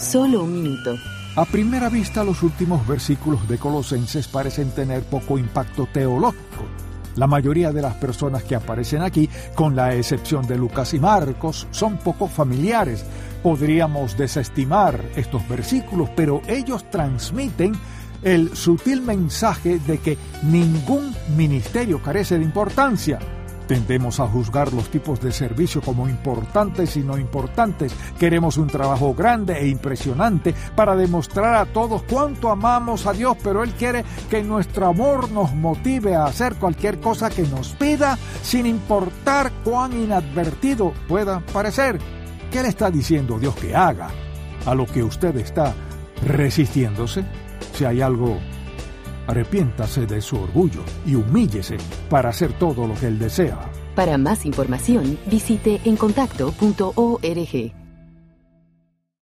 Solo un minuto. A primera vista, los últimos versículos de Colosenses parecen tener poco impacto teológico. La mayoría de las personas que aparecen aquí, con la excepción de Lucas y Marcos, son poco familiares. Podríamos desestimar estos versículos, pero ellos transmiten el sutil mensaje de que ningún ministerio carece de importancia Tendemos a juzgar los tipos de servicio como importantes y no importantes. Queremos un trabajo grande e impresionante para demostrar a todos cuánto amamos a Dios, pero Él quiere que nuestro amor nos motive a hacer cualquier cosa que nos pida, sin importar cuán inadvertido pueda parecer. ¿Qué le está diciendo Dios que haga a lo que usted está resistiéndose? Si hay algo Arrepiéntase de su orgullo y humíllese para hacer todo lo que Él desea. Para más información, visite encontacto.org.